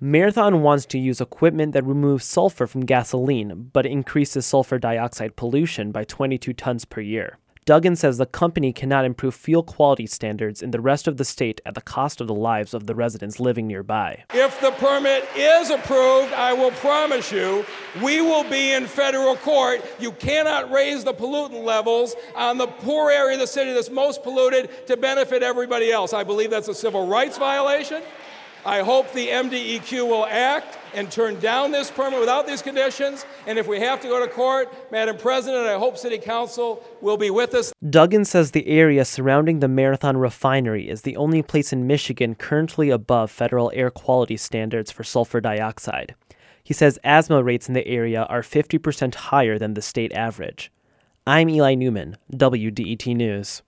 Marathon wants to use equipment that removes sulfur from gasoline but increases sulfur dioxide pollution by 22 tons per year. Duggan says the company cannot improve fuel quality standards in the rest of the state at the cost of the lives of the residents living nearby. If the permit is approved, I will promise you, we will be in federal court. You cannot raise the pollutant levels on the poor area of the city that's most polluted to benefit everybody else. I believe that's a civil rights violation. I hope the MDEQ will act and turn down this permit without these conditions. And if we have to go to court, Madam President, I hope City Council will be with us. Duggan says the area surrounding the Marathon refinery is the only place in Michigan currently above federal air quality standards for sulfur dioxide. He says asthma rates in the area are 50% higher than the state average. I'm Eli Newman, WDET News.